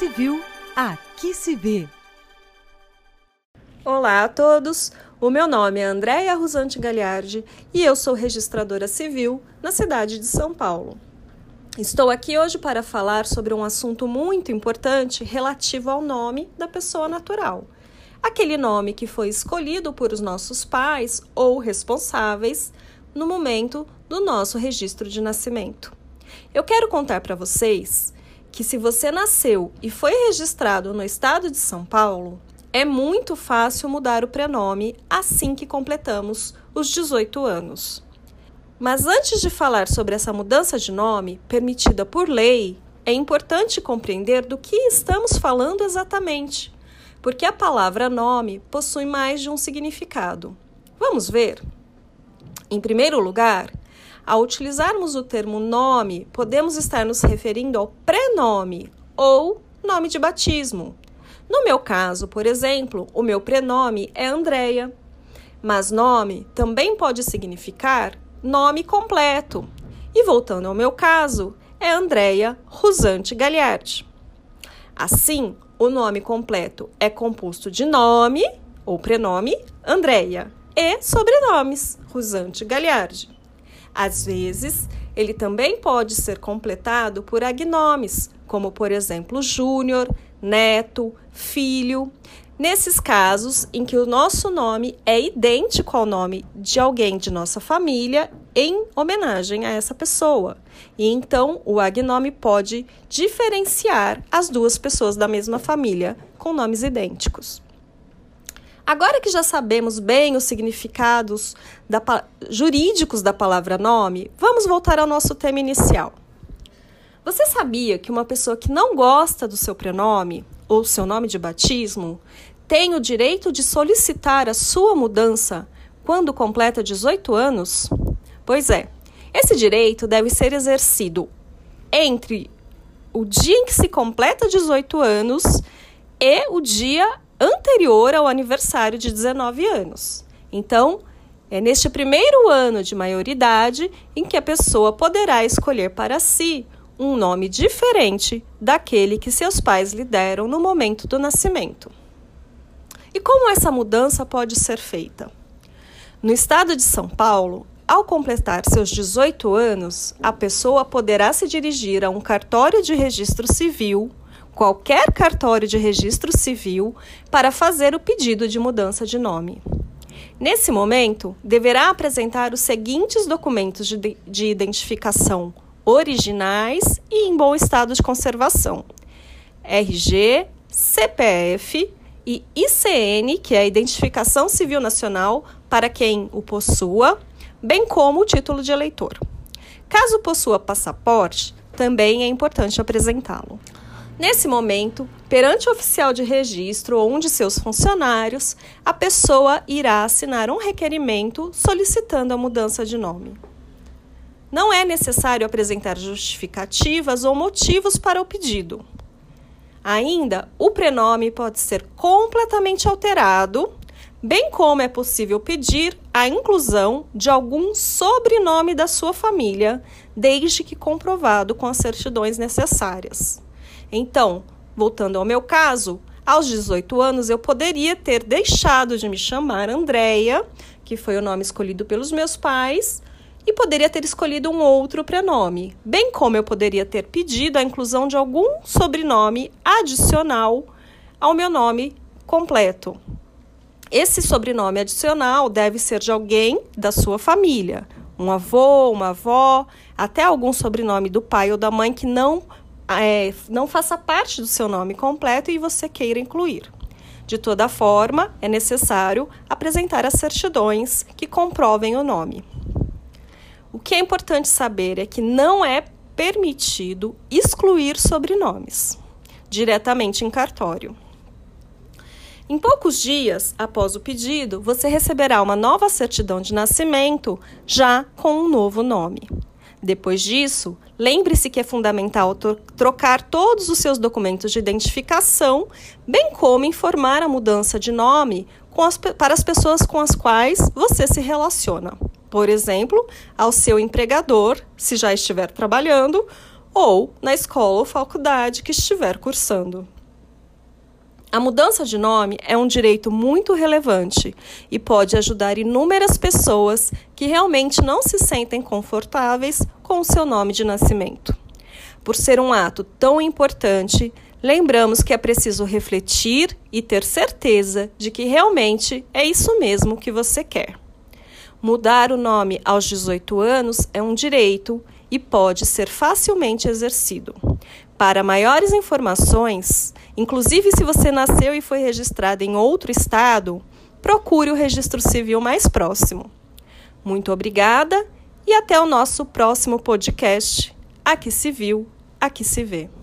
Civil, aqui se vê. Olá a todos, o meu nome é Andréia Rusante Gagliardi e eu sou registradora civil na cidade de São Paulo. Estou aqui hoje para falar sobre um assunto muito importante relativo ao nome da pessoa natural. Aquele nome que foi escolhido por os nossos pais ou responsáveis no momento do nosso registro de nascimento. Eu quero contar para vocês que se você nasceu e foi registrado no estado de São Paulo, é muito fácil mudar o prenome assim que completamos os 18 anos. Mas antes de falar sobre essa mudança de nome, permitida por lei, é importante compreender do que estamos falando exatamente, porque a palavra nome possui mais de um significado. Vamos ver? Em primeiro lugar, ao utilizarmos o termo nome, podemos estar nos referindo ao prenome ou nome de batismo. No meu caso, por exemplo, o meu prenome é Andreia, mas nome também pode significar nome completo. E voltando ao meu caso, é Andreia Rusante Gagliardi. Assim, o nome completo é composto de nome ou prenome Andreia e sobrenomes Rusante Gagliardi. Às vezes, ele também pode ser completado por agnomes, como por exemplo Júnior, Neto, Filho. Nesses casos em que o nosso nome é idêntico ao nome de alguém de nossa família, em homenagem a essa pessoa. E então o agnome pode diferenciar as duas pessoas da mesma família com nomes idênticos. Agora que já sabemos bem os significados da, jurídicos da palavra nome, vamos voltar ao nosso tema inicial. Você sabia que uma pessoa que não gosta do seu prenome ou seu nome de batismo tem o direito de solicitar a sua mudança quando completa 18 anos? Pois é, esse direito deve ser exercido entre o dia em que se completa 18 anos e o dia anterior ao aniversário de 19 anos. Então, é neste primeiro ano de maioridade em que a pessoa poderá escolher para si um nome diferente daquele que seus pais lhe deram no momento do nascimento. E como essa mudança pode ser feita? No estado de São Paulo, ao completar seus 18 anos, a pessoa poderá se dirigir a um cartório de registro civil qualquer cartório de registro civil para fazer o pedido de mudança de nome. Nesse momento, deverá apresentar os seguintes documentos de, de identificação originais e em bom estado de conservação: RG, CPF e ICN, que é a Identificação Civil Nacional para quem o possua, bem como o título de eleitor. Caso possua passaporte, também é importante apresentá-lo. Nesse momento, perante o oficial de registro ou um de seus funcionários, a pessoa irá assinar um requerimento solicitando a mudança de nome. Não é necessário apresentar justificativas ou motivos para o pedido. Ainda, o prenome pode ser completamente alterado, bem como é possível pedir a inclusão de algum sobrenome da sua família, desde que comprovado com as certidões necessárias. Então, voltando ao meu caso, aos 18 anos eu poderia ter deixado de me chamar Andréia, que foi o nome escolhido pelos meus pais, e poderia ter escolhido um outro prenome, bem como eu poderia ter pedido a inclusão de algum sobrenome adicional ao meu nome completo. Esse sobrenome adicional deve ser de alguém da sua família, um avô, uma avó, até algum sobrenome do pai ou da mãe que não é, não faça parte do seu nome completo e você queira incluir. De toda forma, é necessário apresentar as certidões que comprovem o nome. O que é importante saber é que não é permitido excluir sobrenomes diretamente em cartório. Em poucos dias após o pedido, você receberá uma nova certidão de nascimento já com um novo nome. Depois disso, lembre-se que é fundamental trocar todos os seus documentos de identificação, bem como informar a mudança de nome as, para as pessoas com as quais você se relaciona. Por exemplo, ao seu empregador, se já estiver trabalhando, ou na escola ou faculdade que estiver cursando. A mudança de nome é um direito muito relevante e pode ajudar inúmeras pessoas que realmente não se sentem confortáveis com o seu nome de nascimento. Por ser um ato tão importante, lembramos que é preciso refletir e ter certeza de que realmente é isso mesmo que você quer. Mudar o nome aos 18 anos é um direito e pode ser facilmente exercido. Para maiores informações, inclusive se você nasceu e foi registrado em outro estado, procure o registro civil mais próximo. Muito obrigada e até o nosso próximo podcast. Aqui se viu, aqui se vê.